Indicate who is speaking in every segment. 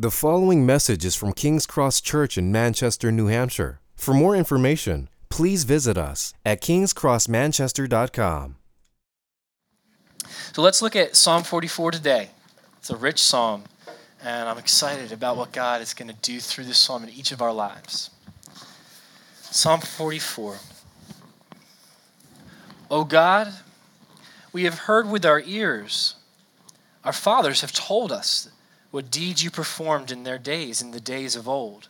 Speaker 1: The following message is from King's Cross Church in Manchester, New Hampshire. For more information, please visit us at kingscrossmanchester.com.
Speaker 2: So let's look at Psalm 44 today. It's a rich psalm, and I'm excited about what God is going to do through this psalm in each of our lives. Psalm 44. O God, we have heard with our ears. Our fathers have told us what deeds you performed in their days, in the days of old.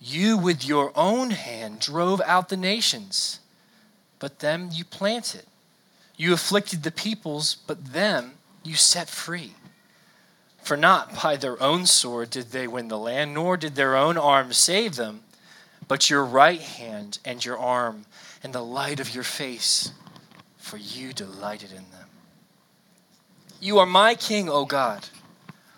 Speaker 2: You, with your own hand, drove out the nations, but them you planted. You afflicted the peoples, but them you set free. For not by their own sword did they win the land, nor did their own arm save them, but your right hand and your arm and the light of your face, for you delighted in them. You are my king, O God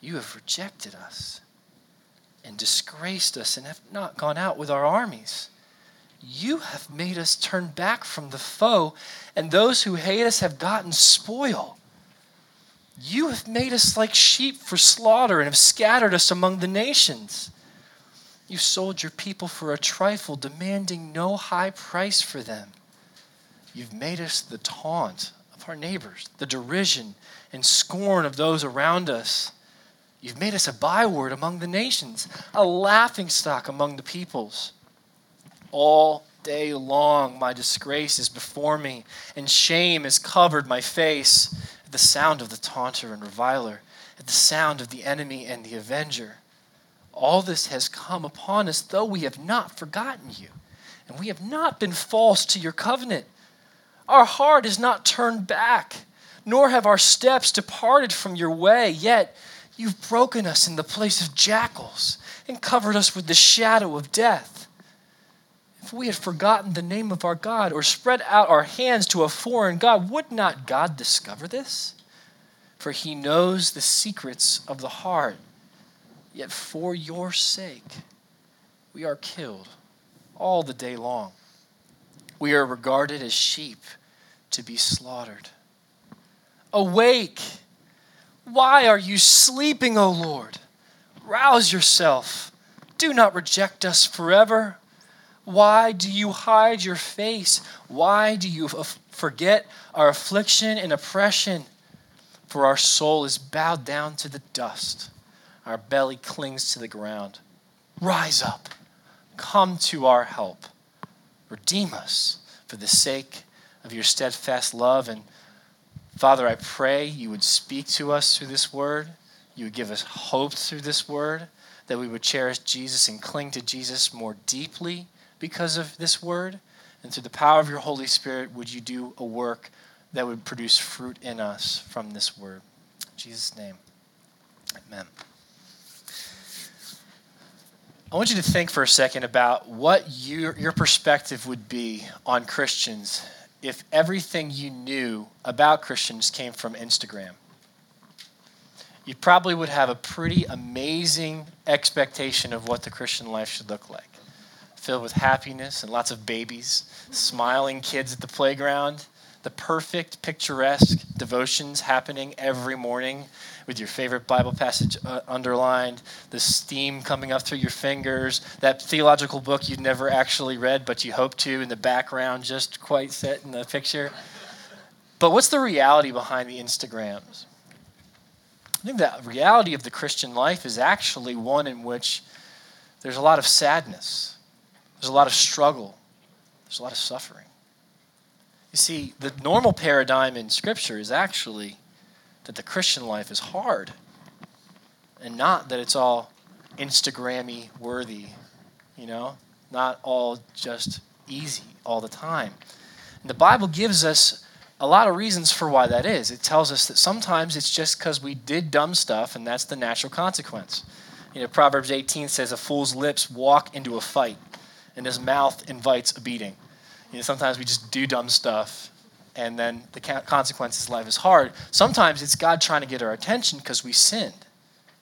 Speaker 2: you have rejected us and disgraced us and have not gone out with our armies. You have made us turn back from the foe, and those who hate us have gotten spoil. You have made us like sheep for slaughter and have scattered us among the nations. You sold your people for a trifle, demanding no high price for them. You've made us the taunt of our neighbors, the derision and scorn of those around us. You've made us a byword among the nations, a laughing stock among the peoples. All day long, my disgrace is before me, and shame has covered my face at the sound of the taunter and reviler, at the sound of the enemy and the avenger. All this has come upon us, though we have not forgotten you, and we have not been false to your covenant. Our heart is not turned back, nor have our steps departed from your way, yet You've broken us in the place of jackals and covered us with the shadow of death. If we had forgotten the name of our God or spread out our hands to a foreign God, would not God discover this? For he knows the secrets of the heart. Yet for your sake, we are killed all the day long. We are regarded as sheep to be slaughtered. Awake! Why are you sleeping, O Lord? Rouse yourself. Do not reject us forever. Why do you hide your face? Why do you forget our affliction and oppression? For our soul is bowed down to the dust, our belly clings to the ground. Rise up, come to our help. Redeem us for the sake of your steadfast love and Father, I pray you would speak to us through this word. You would give us hope through this word, that we would cherish Jesus and cling to Jesus more deeply because of this word. And through the power of your Holy Spirit, would you do a work that would produce fruit in us from this word? In Jesus' name, amen. I want you to think for a second about what your, your perspective would be on Christians if everything you knew about Christians came from Instagram. You probably would have a pretty amazing expectation of what the Christian life should look like filled with happiness and lots of babies, smiling kids at the playground, the perfect, picturesque devotions happening every morning with your favorite Bible passage uh, underlined, the steam coming up through your fingers, that theological book you'd never actually read, but you hope to in the background, just quite set in the picture. But what's the reality behind the Instagrams? I think the reality of the Christian life is actually one in which there's a lot of sadness, there's a lot of struggle, there's a lot of suffering. You see, the normal paradigm in Scripture is actually that the Christian life is hard and not that it's all Instagrammy worthy, you know, not all just easy all the time. And the Bible gives us a lot of reasons for why that is. It tells us that sometimes it's just because we did dumb stuff and that's the natural consequence. You know, Proverbs 18 says, A fool's lips walk into a fight, and his mouth invites a beating. You know, sometimes we just do dumb stuff, and then the consequences of life is hard. Sometimes it's God trying to get our attention because we sinned,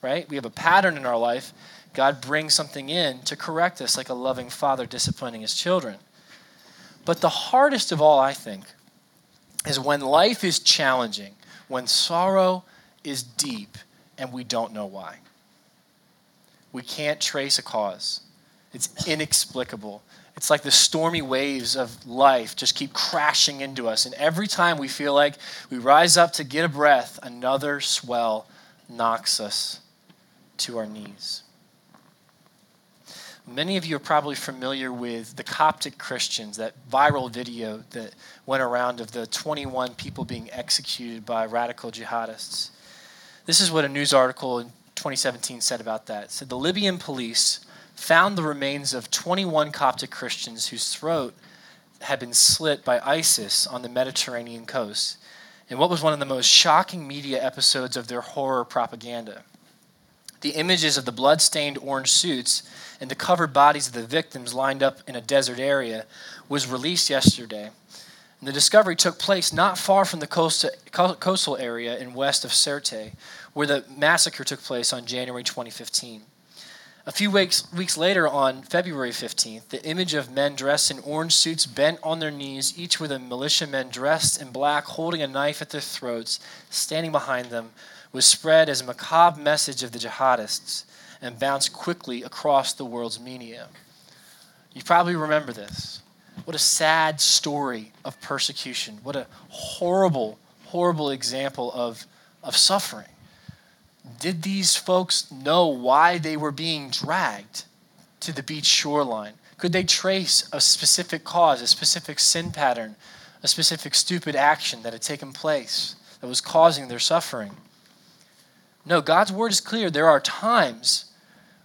Speaker 2: right? We have a pattern in our life. God brings something in to correct us, like a loving father disciplining his children. But the hardest of all, I think, is when life is challenging, when sorrow is deep, and we don't know why. We can't trace a cause. It's inexplicable. It's like the stormy waves of life just keep crashing into us. And every time we feel like we rise up to get a breath, another swell knocks us to our knees. Many of you are probably familiar with the Coptic Christians, that viral video that went around of the 21 people being executed by radical jihadists. This is what a news article in 2017 said about that. It said the Libyan police found the remains of 21 Coptic Christians whose throat had been slit by ISIS on the Mediterranean coast in what was one of the most shocking media episodes of their horror propaganda. The images of the blood-stained orange suits and the covered bodies of the victims lined up in a desert area was released yesterday. And the discovery took place not far from the coastal area in west of Sirte, where the massacre took place on January 2015. A few weeks, weeks later, on February 15th, the image of men dressed in orange suits bent on their knees, each with a militiaman dressed in black holding a knife at their throats, standing behind them, was spread as a macabre message of the jihadists and bounced quickly across the world's media. You probably remember this. What a sad story of persecution. What a horrible, horrible example of, of suffering. Did these folks know why they were being dragged to the beach shoreline? Could they trace a specific cause, a specific sin pattern, a specific stupid action that had taken place that was causing their suffering? No, God's word is clear. There are times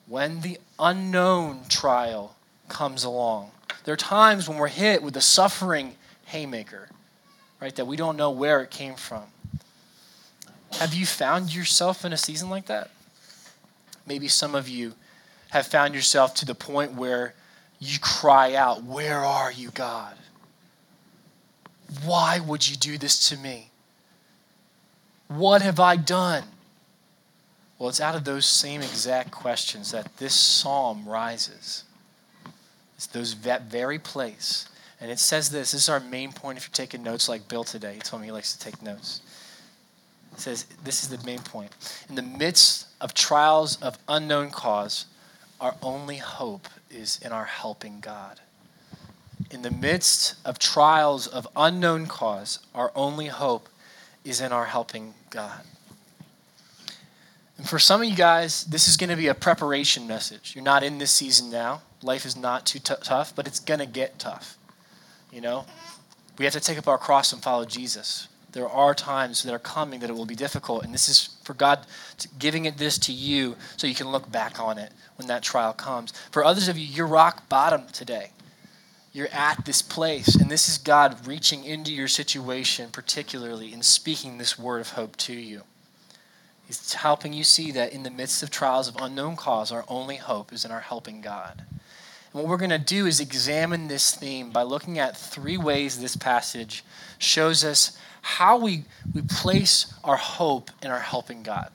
Speaker 2: when the unknown trial comes along. There are times when we're hit with the suffering haymaker, right, that we don't know where it came from. Have you found yourself in a season like that? Maybe some of you have found yourself to the point where you cry out, Where are you, God? Why would you do this to me? What have I done? Well, it's out of those same exact questions that this psalm rises. It's those that very place. And it says this. This is our main point if you're taking notes like Bill today. He told me he likes to take notes. Says this is the main point. In the midst of trials of unknown cause, our only hope is in our helping God. In the midst of trials of unknown cause, our only hope is in our helping God. And for some of you guys, this is going to be a preparation message. You're not in this season now. Life is not too t- tough, but it's going to get tough. You know, we have to take up our cross and follow Jesus. There are times that are coming that it will be difficult, and this is for God giving it this to you so you can look back on it when that trial comes. For others of you, you're rock bottom today. You're at this place, and this is God reaching into your situation, particularly in speaking this word of hope to you. He's helping you see that in the midst of trials of unknown cause, our only hope is in our helping God. And what we're going to do is examine this theme by looking at three ways this passage shows us how we, we place our hope in our helping God.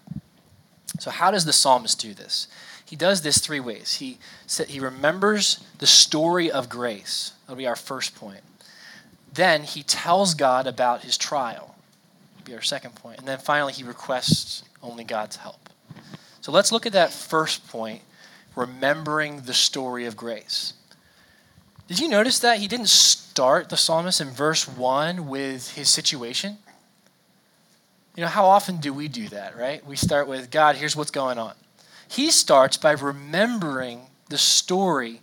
Speaker 2: So, how does the psalmist do this? He does this three ways. He, he remembers the story of grace. That'll be our first point. Then he tells God about his trial. That'll be our second point. And then finally, he requests only God's help. So let's look at that first point remembering the story of grace. Did you notice that he didn't start the psalmist in verse 1 with his situation? You know, how often do we do that, right? We start with, God, here's what's going on. He starts by remembering the story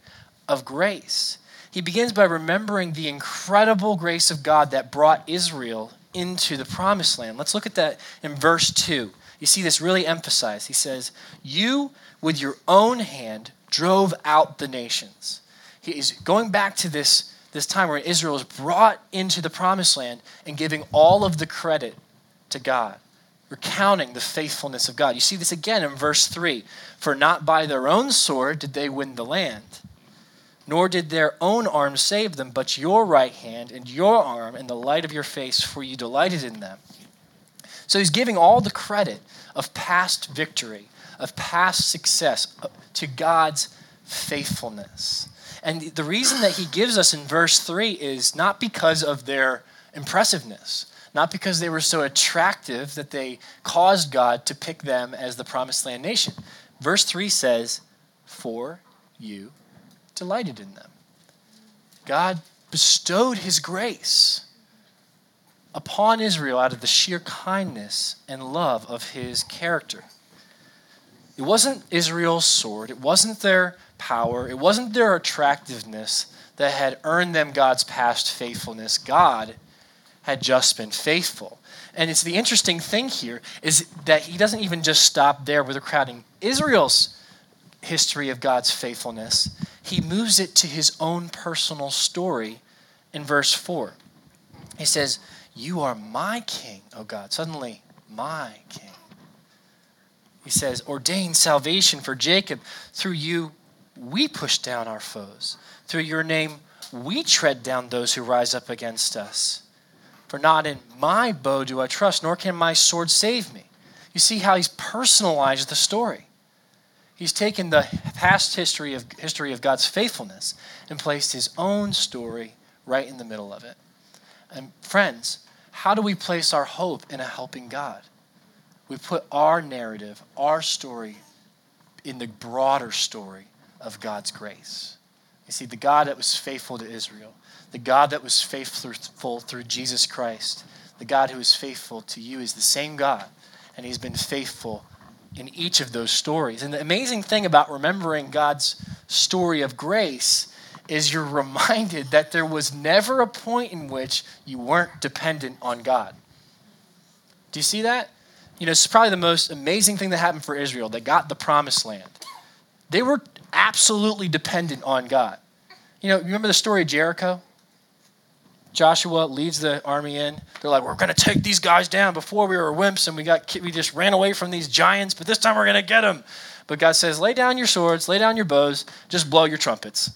Speaker 2: of grace. He begins by remembering the incredible grace of God that brought Israel into the promised land. Let's look at that in verse 2 you see this really emphasized. He says, You with your own hand drove out the nations. He is going back to this, this time where Israel was brought into the promised land and giving all of the credit to God. recounting the faithfulness of God. You see this again in verse 3 For not by their own sword did they win the land, nor did their own arm save them, but your right hand and your arm and the light of your face, for you delighted in them. So he's giving all the credit of past victory, of past success uh, to God's faithfulness. And the reason that he gives us in verse 3 is not because of their impressiveness, not because they were so attractive that they caused God to pick them as the promised land nation. Verse 3 says, For you delighted in them. God bestowed his grace upon Israel out of the sheer kindness and love of his character. It wasn't Israel's sword, it wasn't their power, it wasn't their attractiveness that had earned them God's past faithfulness. God had just been faithful. And it's the interesting thing here is that he doesn't even just stop there with a crowding Israel's history of God's faithfulness. He moves it to his own personal story in verse 4. He says, You are my king, O God. Suddenly, my king. He says, Ordain salvation for Jacob. Through you, we push down our foes. Through your name, we tread down those who rise up against us. For not in my bow do I trust, nor can my sword save me. You see how he's personalized the story. He's taken the past history of, history of God's faithfulness and placed his own story right in the middle of it. And friends, how do we place our hope in a helping God? We put our narrative, our story, in the broader story of God's grace. You see, the God that was faithful to Israel, the God that was faithful through Jesus Christ, the God who is faithful to you is the same God, and He's been faithful in each of those stories. And the amazing thing about remembering God's story of grace is you're reminded that there was never a point in which you weren't dependent on God. Do you see that? You know, it's probably the most amazing thing that happened for Israel. They got the promised land. They were absolutely dependent on God. You know, remember the story of Jericho? Joshua leads the army in. They're like, "We're going to take these guys down. Before we were wimps and we got we just ran away from these giants, but this time we're going to get them." But God says, "Lay down your swords, lay down your bows, just blow your trumpets."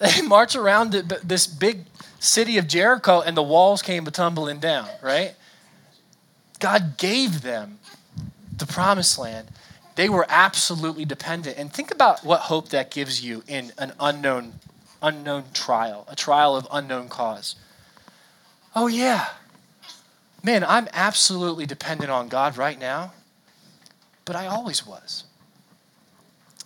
Speaker 2: They march around this big city of Jericho, and the walls came tumbling down. Right? God gave them the promised land. They were absolutely dependent. And think about what hope that gives you in an unknown unknown trial, a trial of unknown cause. Oh, yeah. Man, I'm absolutely dependent on God right now, but I always was.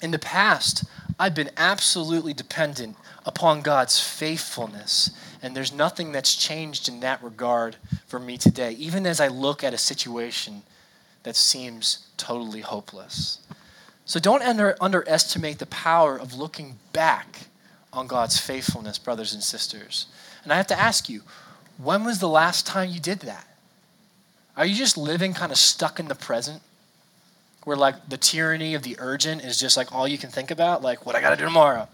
Speaker 2: In the past, I've been absolutely dependent upon God's faithfulness, and there's nothing that's changed in that regard for me today, even as I look at a situation that seems totally hopeless. So don't under, underestimate the power of looking back on God's faithfulness, brothers and sisters. And I have to ask you, when was the last time you did that? Are you just living kind of stuck in the present? Where like the tyranny of the urgent is just like all you can think about, like what I got to do tomorrow.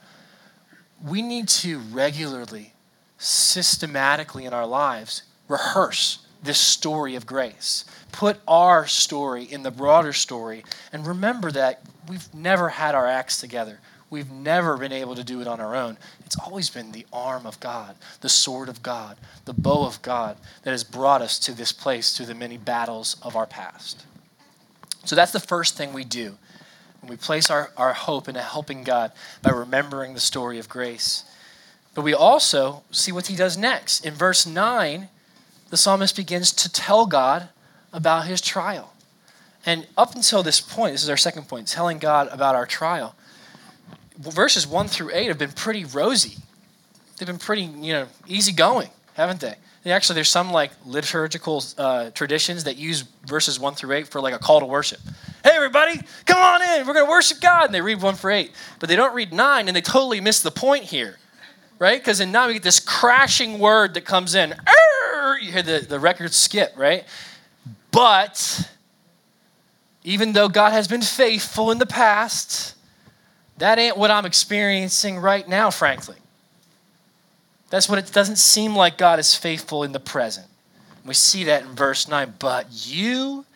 Speaker 2: We need to regularly, systematically in our lives, rehearse this story of grace. Put our story in the broader story and remember that we've never had our acts together. We've never been able to do it on our own. It's always been the arm of God, the sword of God, the bow of God that has brought us to this place through the many battles of our past. So that's the first thing we do when we place our, our hope in a helping God by remembering the story of grace. But we also see what he does next. In verse 9, the psalmist begins to tell God about his trial. And up until this point, this is our second point, telling God about our trial verses 1 through 8 have been pretty rosy. They've been pretty, you know, easygoing, haven't they? And actually, there's some like liturgical uh, traditions that use verses 1 through 8 for like a call to worship. Hey, everybody, come on in. We're going to worship God. And they read 1 for 8. But they don't read 9, and they totally miss the point here, right? Because in 9, we get this crashing word that comes in. You hear the, the record skip, right? But even though God has been faithful in the past, that ain't what I'm experiencing right now, frankly. That's what it doesn't seem like God is faithful in the present. We see that in verse 9. But you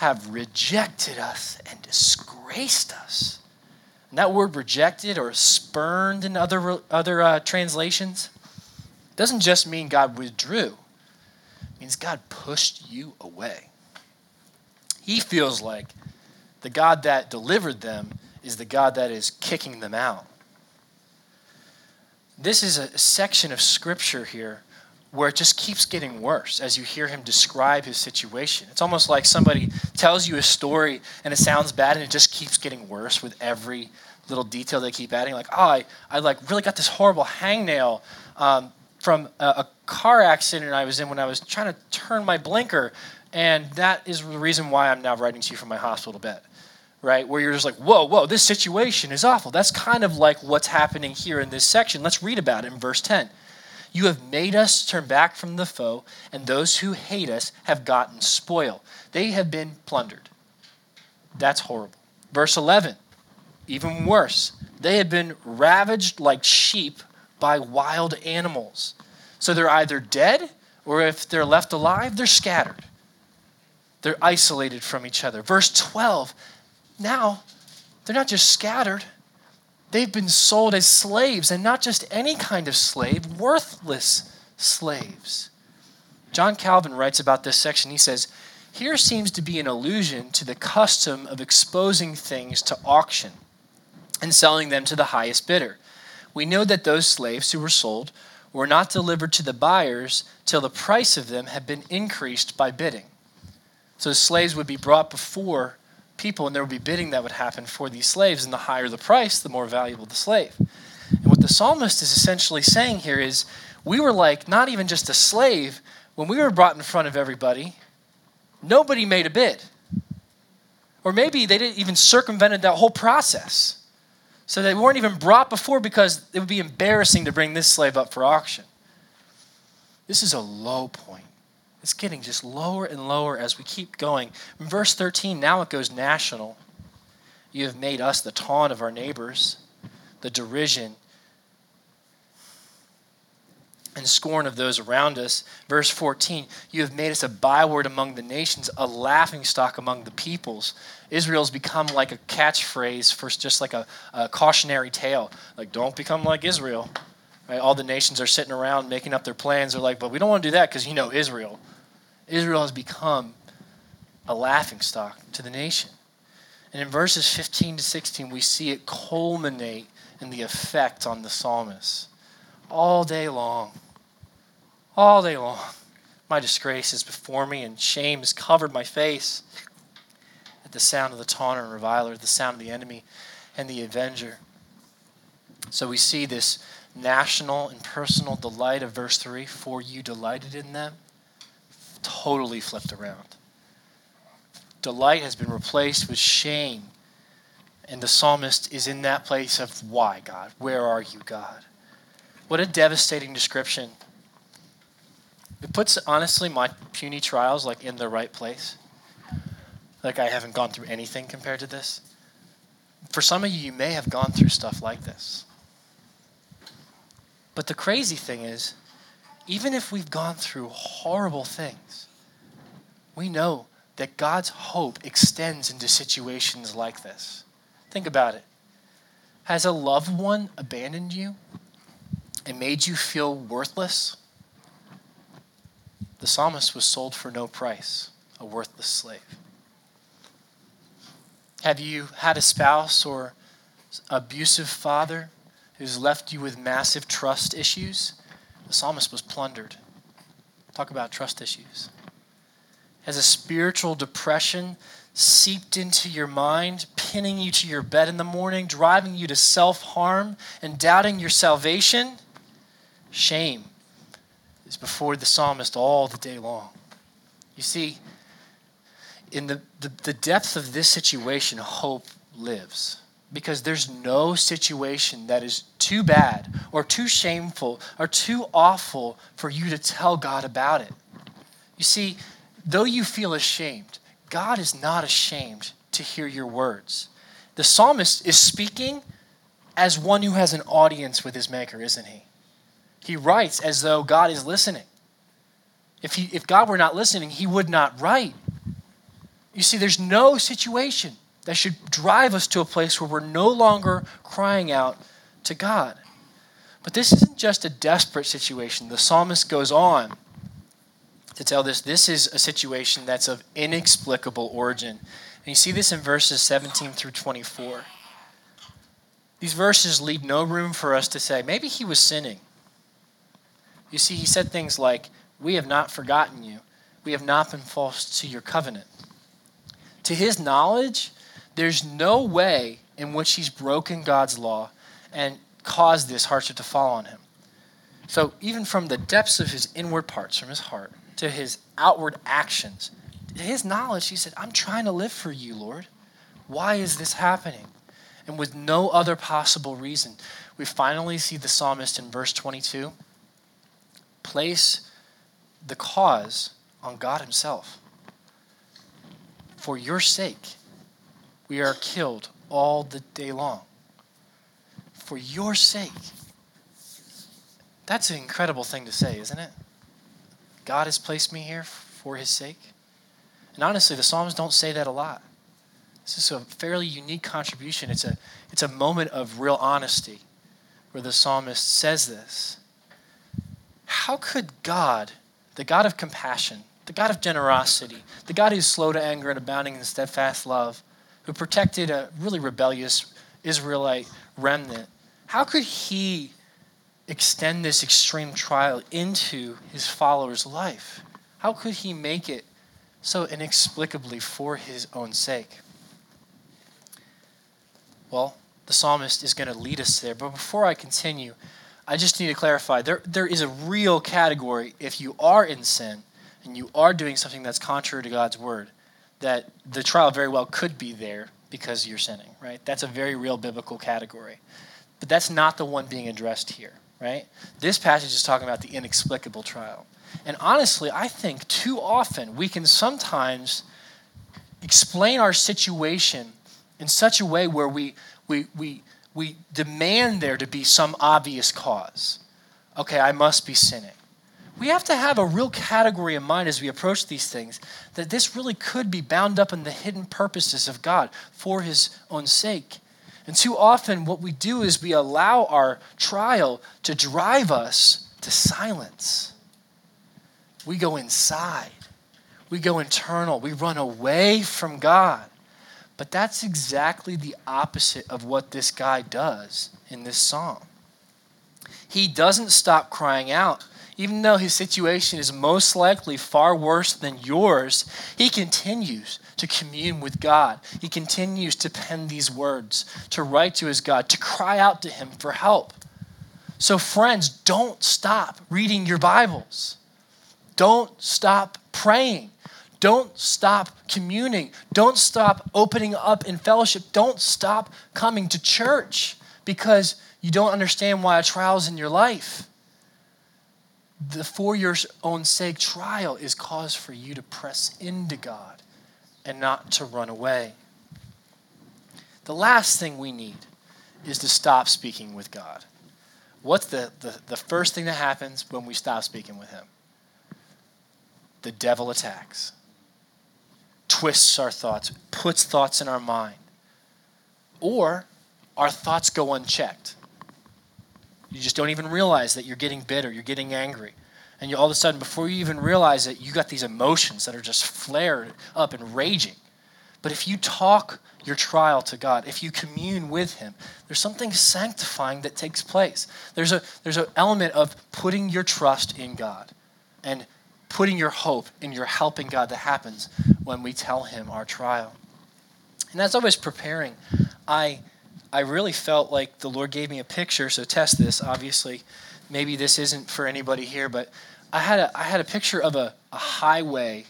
Speaker 2: have rejected us and disgraced us. And that word rejected or spurned in other, other uh, translations doesn't just mean God withdrew, it means God pushed you away. He feels like the God that delivered them is the God that is kicking them out. This is a section of scripture here where it just keeps getting worse as you hear him describe his situation. It's almost like somebody tells you a story and it sounds bad and it just keeps getting worse with every little detail they keep adding. Like, oh, I, I like really got this horrible hangnail um, from a, a car accident I was in when I was trying to turn my blinker, and that is the reason why I'm now writing to you from my hospital bed right? Where you're just like, whoa, whoa, this situation is awful. That's kind of like what's happening here in this section. Let's read about it in verse 10. You have made us turn back from the foe, and those who hate us have gotten spoil. They have been plundered. That's horrible. Verse 11, even worse. They have been ravaged like sheep by wild animals. So they're either dead, or if they're left alive, they're scattered. They're isolated from each other. Verse 12, now they're not just scattered, They've been sold as slaves, and not just any kind of slave, worthless slaves. John Calvin writes about this section. He says, Here seems to be an allusion to the custom of exposing things to auction and selling them to the highest bidder. We know that those slaves who were sold were not delivered to the buyers till the price of them had been increased by bidding. So the slaves would be brought before people, and there would be bidding that would happen for these slaves, and the higher the price, the more valuable the slave. And what the psalmist is essentially saying here is we were like not even just a slave, when we were brought in front of everybody, nobody made a bid. Or maybe they didn't even circumvented that whole process. So they weren't even brought before because it would be embarrassing to bring this slave up for auction. This is a low point. It's getting just lower and lower as we keep going. In verse 13, now it goes national. You have made us the taunt of our neighbors, the derision and scorn of those around us. Verse 14, you have made us a byword among the nations, a laughing stock among the peoples. Israel's become like a catchphrase for just like a, a cautionary tale. Like, don't become like Israel. Right? All the nations are sitting around making up their plans. They're like, but we don't want to do that because you know Israel. Israel has become a laughing stock to the nation. And in verses 15 to 16, we see it culminate in the effect on the psalmist. All day long, all day long, my disgrace is before me, and shame has covered my face at the sound of the taunter and reviler, the sound of the enemy and the avenger. So we see this national and personal delight of verse 3 for you delighted in them totally flipped around. Delight has been replaced with shame. And the psalmist is in that place of why, God? Where are you, God? What a devastating description. It puts, honestly, my puny trials like in the right place. Like I haven't gone through anything compared to this. For some of you, you may have gone through stuff like this. But the crazy thing is, even if we've gone through horrible things, we know that God's hope extends into situations like this. Think about it. Has a loved one abandoned you and made you feel worthless? The psalmist was sold for no price, a worthless slave. Have you had a spouse or abusive father who's left you with massive trust issues? The psalmist was plundered. Talk about trust issues. Has a spiritual depression seeped into your mind, pinning you to your bed in the morning, driving you to self harm and doubting your salvation? Shame is before the psalmist all the day long. You see, in the, the, the depth of this situation, hope lives because there's no situation that is too bad or too shameful or too awful for you to tell God about it. You see, though you feel ashamed, God is not ashamed to hear your words. The psalmist is speaking as one who has an audience with his maker, isn't he? He writes as though God is listening. If, he, if God were not listening, he would not write. You see, there's no situation that should drive us to a place where we're no longer crying out to God. But this isn't just a desperate situation. The psalmist goes on to tell this this is a situation that's of inexplicable origin. And you see this in verses 17 through 24. These verses leave no room for us to say, maybe he was sinning. You see, he said things like, We have not forgotten you, we have not been false to your covenant. To his knowledge, there's no way in which he's broken God's law and caused this hardship to fall on him. So, even from the depths of his inward parts, from his heart, to his outward actions, to his knowledge, he said, I'm trying to live for you, Lord. Why is this happening? And with no other possible reason, we finally see the psalmist in verse 22 place the cause on God Himself. For your sake, we are killed all the day long. For your sake. That's an incredible thing to say, isn't it? God has placed me here for His sake. And honestly, the Psalms don't say that a lot. This is a fairly unique contribution. It's a, it's a moment of real honesty where the psalmist says this. How could God, the God of compassion, the God of generosity, the God who's slow to anger and abounding in steadfast love, who protected a really rebellious Israelite remnant, how could he extend this extreme trial into his followers' life? How could he make it so inexplicably for his own sake? Well, the psalmist is going to lead us there. But before I continue, I just need to clarify there, there is a real category if you are in sin and you are doing something that's contrary to God's word, that the trial very well could be there because you're sinning, right? That's a very real biblical category. But that's not the one being addressed here, right? This passage is talking about the inexplicable trial. And honestly, I think too often we can sometimes explain our situation in such a way where we, we, we, we demand there to be some obvious cause. Okay, I must be sinning. We have to have a real category in mind as we approach these things that this really could be bound up in the hidden purposes of God for His own sake. And too often, what we do is we allow our trial to drive us to silence. We go inside, we go internal, we run away from God. But that's exactly the opposite of what this guy does in this psalm. He doesn't stop crying out. Even though his situation is most likely far worse than yours, he continues to commune with God. He continues to pen these words, to write to his God, to cry out to him for help. So, friends, don't stop reading your Bibles. Don't stop praying. Don't stop communing. Don't stop opening up in fellowship. Don't stop coming to church because you don't understand why a trial is in your life. The for your own sake trial is cause for you to press into God and not to run away. The last thing we need is to stop speaking with God. What's the, the, the first thing that happens when we stop speaking with Him? The devil attacks twists our thoughts, puts thoughts in our mind. Or our thoughts go unchecked. You just don't even realize that you're getting bitter, you're getting angry. And you, all of a sudden, before you even realize it, you got these emotions that are just flared up and raging. But if you talk your trial to God, if you commune with Him, there's something sanctifying that takes place. There's a there's an element of putting your trust in God and putting your hope in your helping God that happens when we tell Him our trial. And as I was preparing, I I really felt like the Lord gave me a picture. So test this. Obviously, maybe this isn't for anybody here, but I had a I had a picture of a, a highway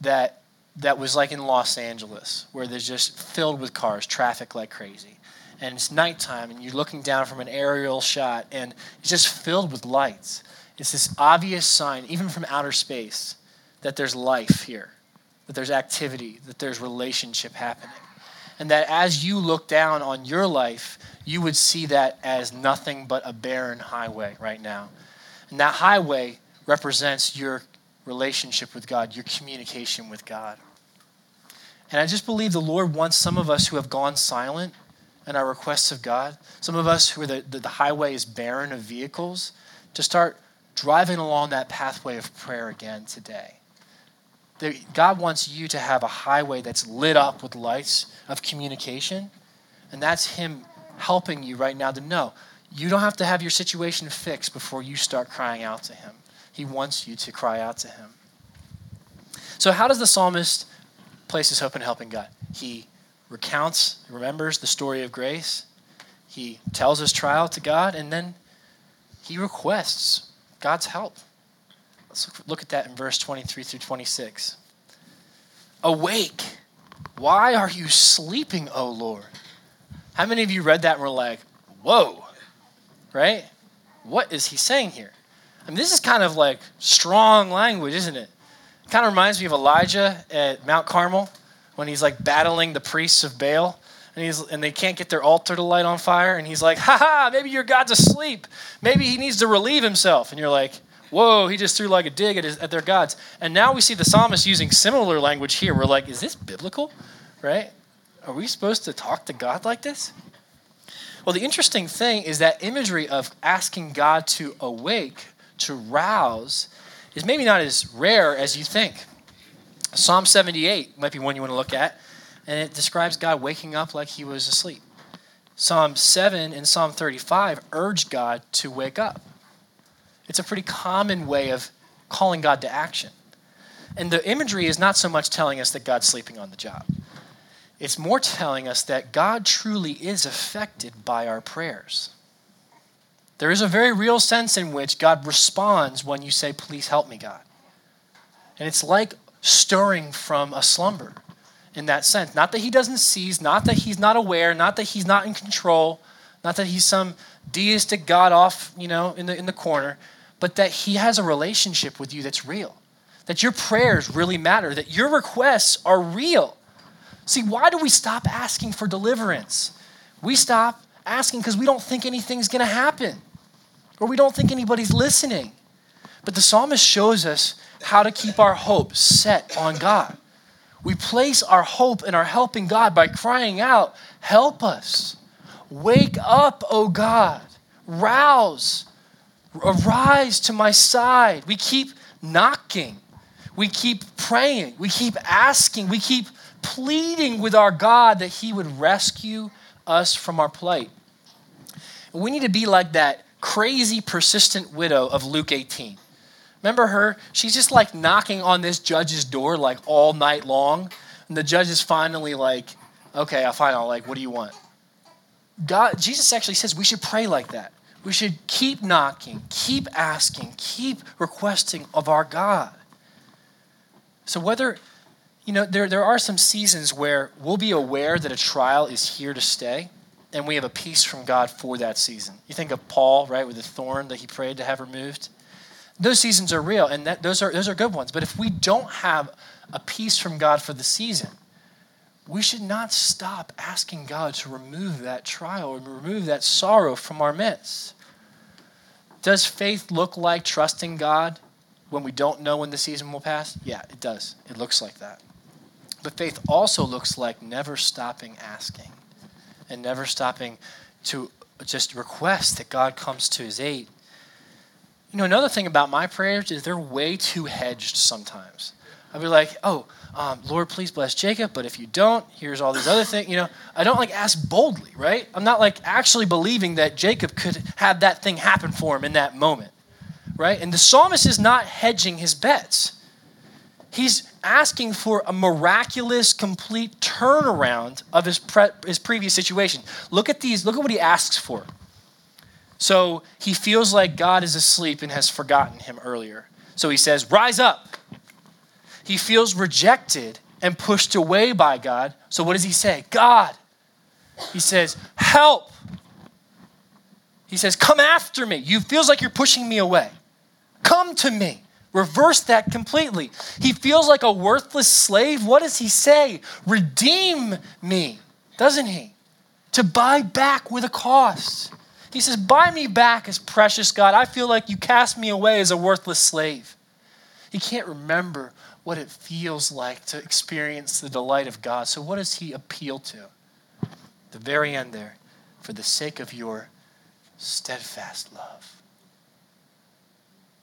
Speaker 2: that that was like in Los Angeles, where there's just filled with cars, traffic like crazy. And it's nighttime, and you're looking down from an aerial shot, and it's just filled with lights. It's this obvious sign, even from outer space, that there's life here, that there's activity, that there's relationship happening. And that as you look down on your life, you would see that as nothing but a barren highway right now. And that highway represents your relationship with God, your communication with God. And I just believe the Lord wants some of us who have gone silent in our requests of God, some of us who the, the, the highway is barren of vehicles, to start driving along that pathway of prayer again today. God wants you to have a highway that's lit up with lights of communication, and that's Him helping you right now to know you don't have to have your situation fixed before you start crying out to Him. He wants you to cry out to Him. So, how does the psalmist place his hope in helping God? He recounts, remembers the story of grace, he tells his trial to God, and then he requests God's help. Let's look at that in verse 23 through 26. Awake! Why are you sleeping, O Lord? How many of you read that and were like, whoa, right? What is he saying here? I mean, this is kind of like strong language, isn't it? It kind of reminds me of Elijah at Mount Carmel when he's like battling the priests of Baal. And, he's, and they can't get their altar to light on fire. And he's like, ha ha, maybe your God's asleep. Maybe he needs to relieve himself. And you're like, whoa, he just threw like a dig at, his, at their gods. And now we see the psalmist using similar language here. We're like, is this biblical? Right? Are we supposed to talk to God like this? Well, the interesting thing is that imagery of asking God to awake, to rouse, is maybe not as rare as you think. Psalm 78 might be one you want to look at, and it describes God waking up like he was asleep. Psalm 7 and Psalm 35 urge God to wake up. It's a pretty common way of calling God to action. And the imagery is not so much telling us that God's sleeping on the job. It's more telling us that God truly is affected by our prayers. There is a very real sense in which God responds when you say, Please help me, God. And it's like stirring from a slumber in that sense. Not that he doesn't seize, not that he's not aware, not that he's not in control, not that he's some deistic God off, you know, in the, in the corner, but that he has a relationship with you that's real. That your prayers really matter, that your requests are real. See, why do we stop asking for deliverance? We stop asking because we don't think anything's going to happen or we don't think anybody's listening. But the psalmist shows us how to keep our hope set on God. We place our hope and our help in God by crying out, Help us. Wake up, O God. Rouse. Arise to my side. We keep knocking. We keep praying. We keep asking. We keep pleading with our God that He would rescue us from our plight. We need to be like that crazy, persistent widow of Luke 18. Remember her? She's just like knocking on this judge's door like all night long. And the judge is finally like, okay, I'll find out. Like, what do you want? God, Jesus actually says we should pray like that. We should keep knocking, keep asking, keep requesting of our God. So whether you know, there, there are some seasons where we'll be aware that a trial is here to stay, and we have a peace from God for that season. You think of Paul, right, with the thorn that he prayed to have removed. Those seasons are real, and that, those, are, those are good ones. But if we don't have a peace from God for the season, we should not stop asking God to remove that trial and remove that sorrow from our midst. Does faith look like trusting God when we don't know when the season will pass? Yeah, it does. It looks like that. But faith also looks like never stopping asking and never stopping to just request that God comes to his aid. You know, another thing about my prayers is they're way too hedged sometimes. I'll be like, oh, um, Lord, please bless Jacob, but if you don't, here's all these other things. You know, I don't like ask boldly, right? I'm not like actually believing that Jacob could have that thing happen for him in that moment, right? And the psalmist is not hedging his bets. He's asking for a miraculous, complete turnaround of his, pre- his previous situation. Look at these, look at what he asks for. So he feels like God is asleep and has forgotten him earlier. So he says, Rise up. He feels rejected and pushed away by God. So what does he say? God. He says, Help. He says, Come after me. You feels like you're pushing me away. Come to me. Reverse that completely. He feels like a worthless slave. What does he say? Redeem me, doesn't he? To buy back with a cost. He says, Buy me back as precious God. I feel like you cast me away as a worthless slave. He can't remember what it feels like to experience the delight of God. So, what does he appeal to? The very end there, for the sake of your steadfast love.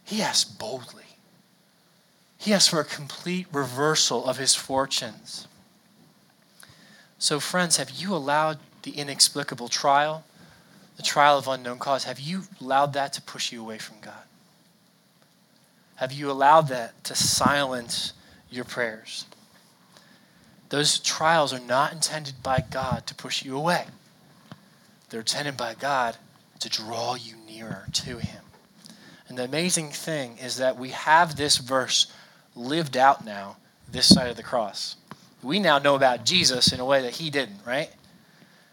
Speaker 2: He asks boldly. He asks for a complete reversal of his fortunes. So, friends, have you allowed the inexplicable trial, the trial of unknown cause, have you allowed that to push you away from God? Have you allowed that to silence your prayers? Those trials are not intended by God to push you away. They're intended by God to draw you nearer to Him. And the amazing thing is that we have this verse lived out now, this side of the cross. We now know about Jesus in a way that He didn't, right?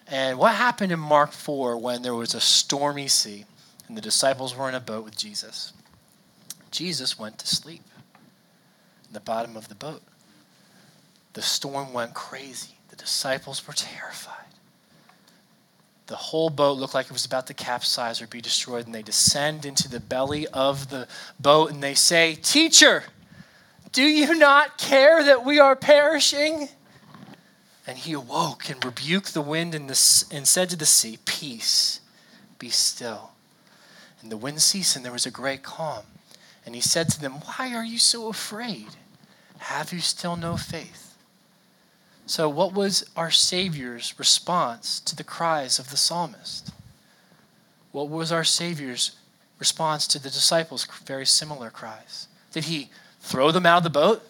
Speaker 2: And what happened in Mark 4 when there was a stormy sea and the disciples were in a boat with Jesus? Jesus went to sleep in the bottom of the boat. The storm went crazy. The disciples were terrified. The whole boat looked like it was about to capsize or be destroyed, and they descend into the belly of the boat and they say, Teacher, do you not care that we are perishing? And he awoke and rebuked the wind and, the, and said to the sea, Peace, be still. And the wind ceased, and there was a great calm. And he said to them, Why are you so afraid? Have you still no faith? So, what was our Savior's response to the cries of the psalmist? What was our Savior's response to the disciples' very similar cries? Did he throw them out of the boat?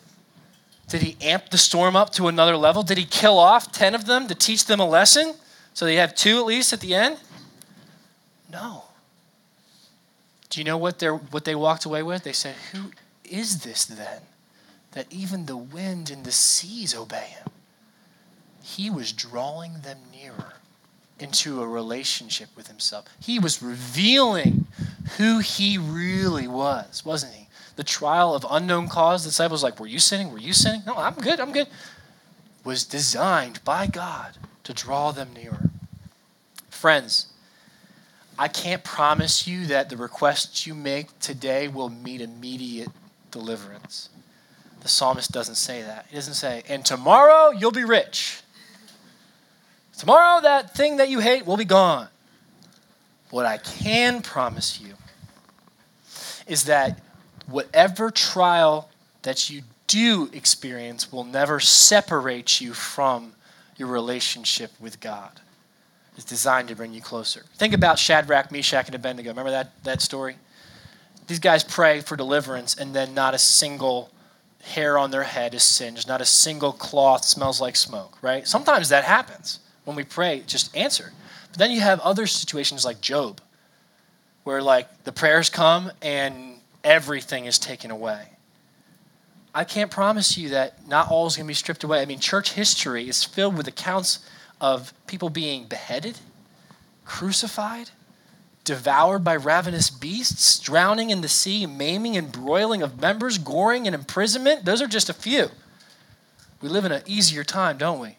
Speaker 2: Did he amp the storm up to another level? Did he kill off 10 of them to teach them a lesson so they have two at least at the end? No. Do you know what, they what they walked away with? They said, Who is this then that even the wind and the seas obey him? He was drawing them nearer into a relationship with himself. He was revealing who he really was, wasn't he? the trial of unknown cause, the disciples like, Were you sinning? Were you sinning? No, I'm good, I'm good. Was designed by God to draw them nearer. Friends, I can't promise you that the requests you make today will meet immediate deliverance. The psalmist doesn't say that. He doesn't say, and tomorrow you'll be rich. Tomorrow that thing that you hate will be gone. What I can promise you is that whatever trial that you do experience will never separate you from your relationship with God. It's designed to bring you closer. Think about Shadrach, Meshach, and Abednego. Remember that, that story? These guys pray for deliverance, and then not a single hair on their head is singed, not a single cloth smells like smoke, right? Sometimes that happens when we pray, just answer. But then you have other situations like Job, where like the prayers come and everything is taken away. I can't promise you that not all is going to be stripped away. I mean, church history is filled with accounts of people being beheaded, crucified, devoured by ravenous beasts, drowning in the sea, maiming and broiling of members, goring and imprisonment. Those are just a few. We live in an easier time, don't we?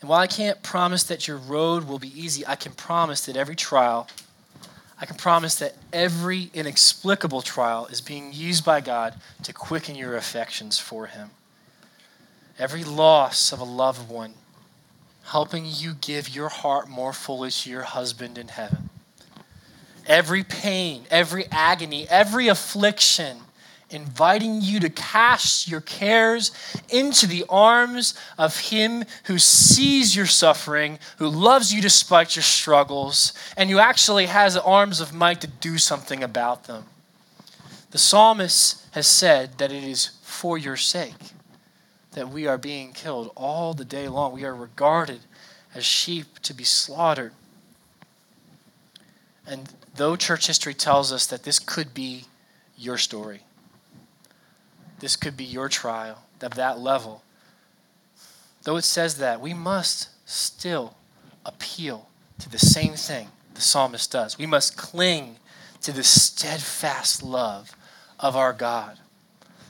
Speaker 2: And while I can't promise that your road will be easy, I can promise that every trial I can promise that every inexplicable trial is being used by God to quicken your affections for Him. Every loss of a loved one, helping you give your heart more fully to your husband in heaven. Every pain, every agony, every affliction inviting you to cast your cares into the arms of Him who sees your suffering, who loves you despite your struggles, and who actually has the arms of might to do something about them. The psalmist has said that it is for your sake that we are being killed all the day long. We are regarded as sheep to be slaughtered. And though church history tells us that this could be your story, this could be your trial of that level. Though it says that, we must still appeal to the same thing the psalmist does. We must cling to the steadfast love of our God.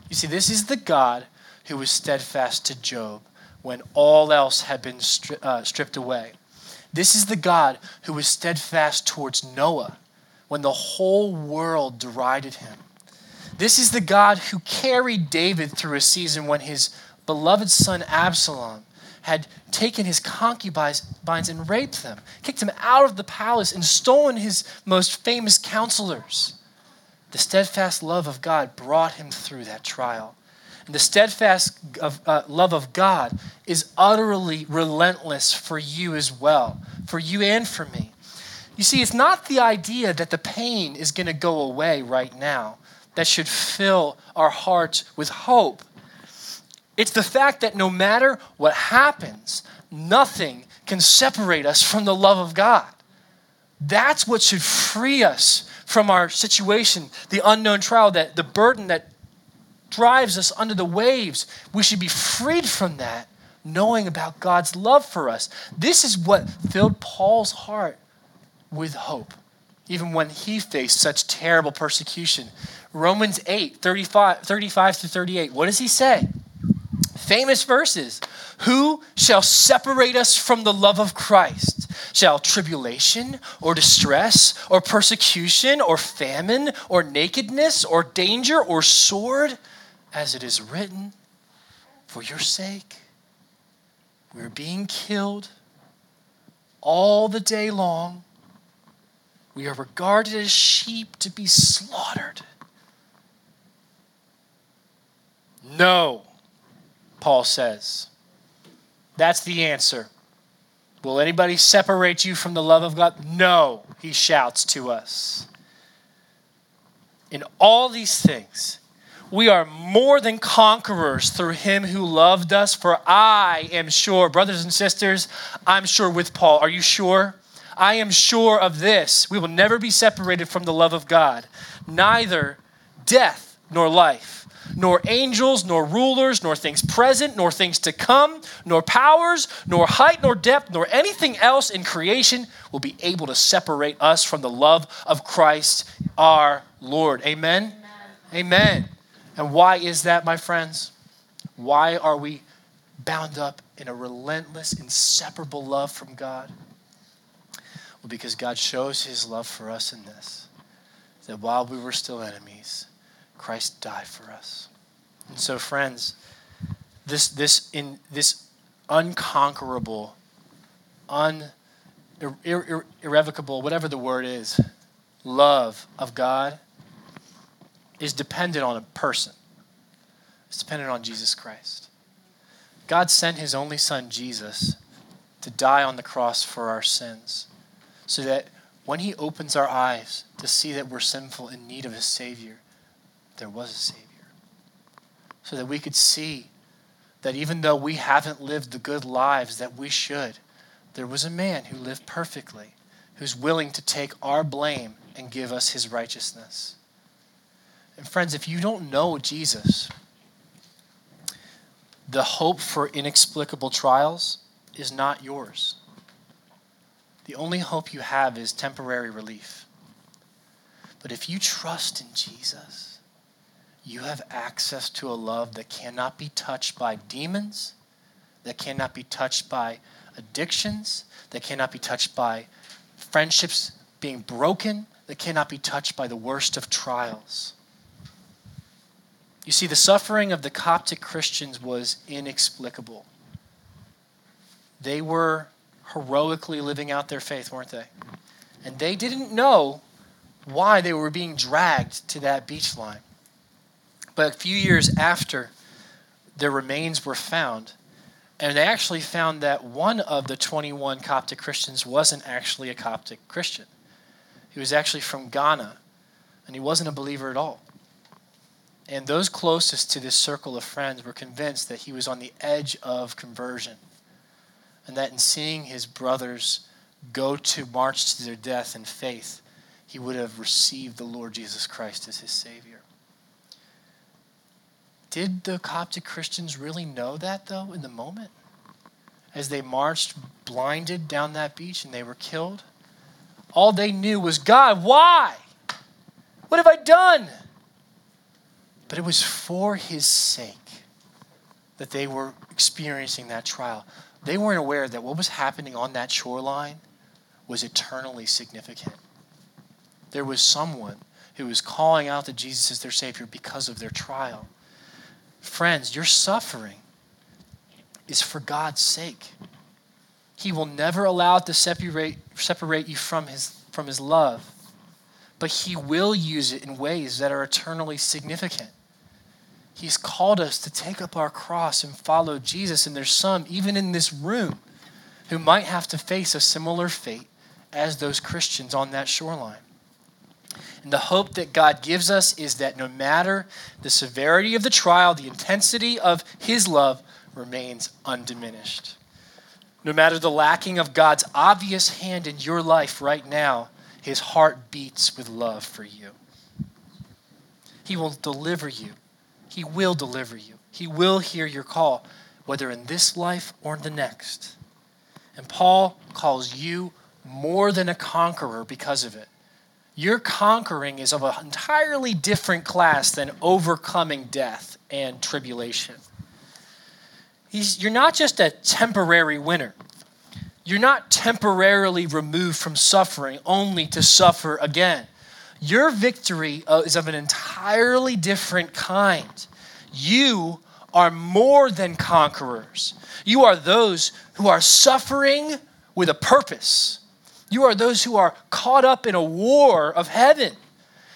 Speaker 2: You see, this is the God who was steadfast to Job when all else had been stri- uh, stripped away. This is the God who was steadfast towards Noah when the whole world derided him. This is the God who carried David through a season when his beloved son Absalom had taken his concubines and raped them, kicked him out of the palace, and stolen his most famous counselors. The steadfast love of God brought him through that trial. The steadfast of, uh, love of God is utterly relentless for you as well, for you and for me. You see, it's not the idea that the pain is going to go away right now that should fill our hearts with hope. It's the fact that no matter what happens, nothing can separate us from the love of God. That's what should free us from our situation, the unknown trial, that the burden that drives us under the waves. We should be freed from that, knowing about God's love for us. This is what filled Paul's heart with hope, even when he faced such terrible persecution. Romans 8, 35, 35 to 38. What does he say? famous verses. Who shall separate us from the love of Christ? Shall tribulation or distress or persecution or famine or nakedness or danger or sword? As it is written, for your sake, we are being killed all the day long. We are regarded as sheep to be slaughtered. No. Paul says. That's the answer. Will anybody separate you from the love of God? No, he shouts to us. In all these things, we are more than conquerors through him who loved us. For I am sure, brothers and sisters, I'm sure with Paul. Are you sure? I am sure of this. We will never be separated from the love of God, neither death nor life nor angels, nor rulers, nor things present, nor things to come, nor powers, nor height, nor depth, nor anything else in creation will be able to separate us from the love of Christ our Lord. Amen? Amen. Amen. And why is that, my friends? Why are we bound up in a relentless, inseparable love from God? Well, because God shows his love for us in this that while we were still enemies, Christ died for us. And so, friends, this, this, in, this unconquerable, un, ir, ir, irrevocable, whatever the word is, love of God is dependent on a person. It's dependent on Jesus Christ. God sent his only son, Jesus, to die on the cross for our sins so that when he opens our eyes to see that we're sinful in need of a Savior, there was a Savior. So that we could see that even though we haven't lived the good lives that we should, there was a man who lived perfectly, who's willing to take our blame and give us his righteousness. And friends, if you don't know Jesus, the hope for inexplicable trials is not yours. The only hope you have is temporary relief. But if you trust in Jesus, you have access to a love that cannot be touched by demons, that cannot be touched by addictions, that cannot be touched by friendships being broken, that cannot be touched by the worst of trials. You see, the suffering of the Coptic Christians was inexplicable. They were heroically living out their faith, weren't they? And they didn't know why they were being dragged to that beach line. But a few years after their remains were found, and they actually found that one of the 21 Coptic Christians wasn't actually a Coptic Christian. He was actually from Ghana, and he wasn't a believer at all. And those closest to this circle of friends were convinced that he was on the edge of conversion, and that in seeing his brothers go to march to their death in faith, he would have received the Lord Jesus Christ as his Savior. Did the Coptic Christians really know that, though, in the moment? As they marched blinded down that beach and they were killed? All they knew was, God, why? What have I done? But it was for his sake that they were experiencing that trial. They weren't aware that what was happening on that shoreline was eternally significant. There was someone who was calling out to Jesus as their Savior because of their trial. Friends, your suffering is for God's sake. He will never allow it to separate, separate you from his, from his love, but He will use it in ways that are eternally significant. He's called us to take up our cross and follow Jesus, and there's some, even in this room, who might have to face a similar fate as those Christians on that shoreline. And the hope that God gives us is that no matter the severity of the trial, the intensity of His love remains undiminished. No matter the lacking of God's obvious hand in your life right now, His heart beats with love for you. He will deliver you. He will deliver you. He will hear your call, whether in this life or in the next. And Paul calls you more than a conqueror because of it. Your conquering is of an entirely different class than overcoming death and tribulation. He's, you're not just a temporary winner. You're not temporarily removed from suffering only to suffer again. Your victory uh, is of an entirely different kind. You are more than conquerors. You are those who are suffering with a purpose. You are those who are caught up in a war of heaven.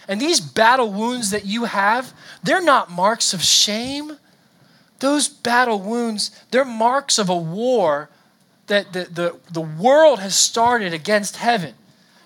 Speaker 2: And these battle wounds that you have, they're not marks of shame. Those battle wounds, they're marks of a war that the, the, the world has started against heaven.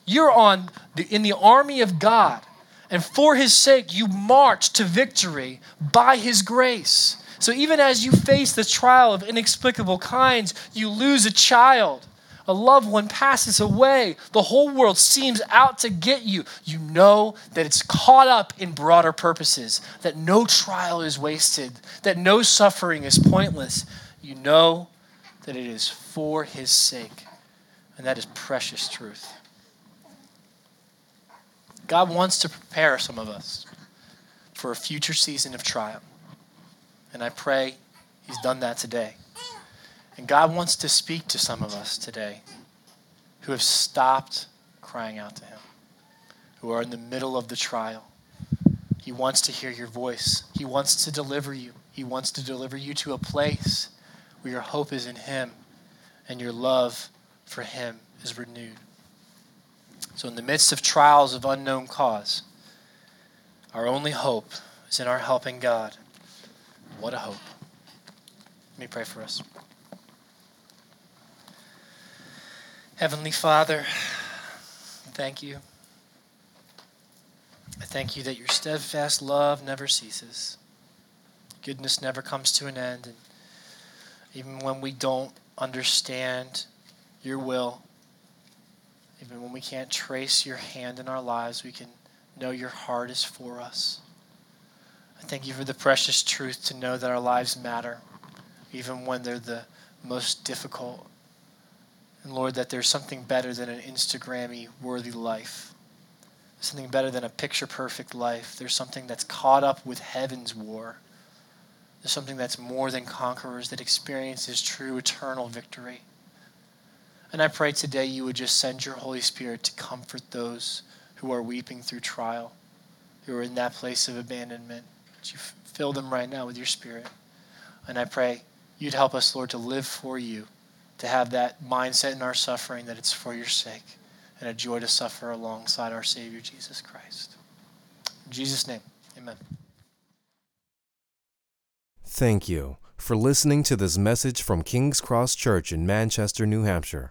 Speaker 2: You're on the, in the army of God, and for his sake, you march to victory by his grace. So even as you face the trial of inexplicable kinds, you lose a child a loved one passes away, the whole world seems out to get you, you know that it's caught up in broader purposes, that no trial is wasted, that no suffering is pointless. You know that it is for His sake. And that is precious truth. God wants to prepare some of us for a future season of trial. And I pray He's done that today. And God wants to speak to some of us today who have stopped crying out to Him, who are in the middle of the trial. He wants to hear your voice, He wants to deliver you. He wants to deliver you to a place where your hope is in Him and your love for Him is renewed. So, in the midst of trials of unknown cause, our only hope is in our helping God. What a hope. Let me pray for us. Heavenly Father, thank you. I thank you that your steadfast love never ceases. Goodness never comes to an end. And even when we don't understand your will, even when we can't trace your hand in our lives, we can know your heart is for us. I thank you for the precious truth to know that our lives matter, even when they're the most difficult and Lord, that there's something better than an Instagrammy worthy life. Something better than a picture perfect life. There's something that's caught up with heaven's war. There's something that's more than conquerors that experiences true eternal victory. And I pray today you would just send your Holy Spirit to comfort those who are weeping through trial, who are in that place of abandonment. That you fill them right now with your Spirit. And I pray you'd help us, Lord, to live for you to have that mindset in our suffering that it's for your sake and a joy to suffer alongside our Savior Jesus Christ. In Jesus' name, amen.
Speaker 1: Thank you for listening to this message from King's Cross Church in Manchester, New Hampshire.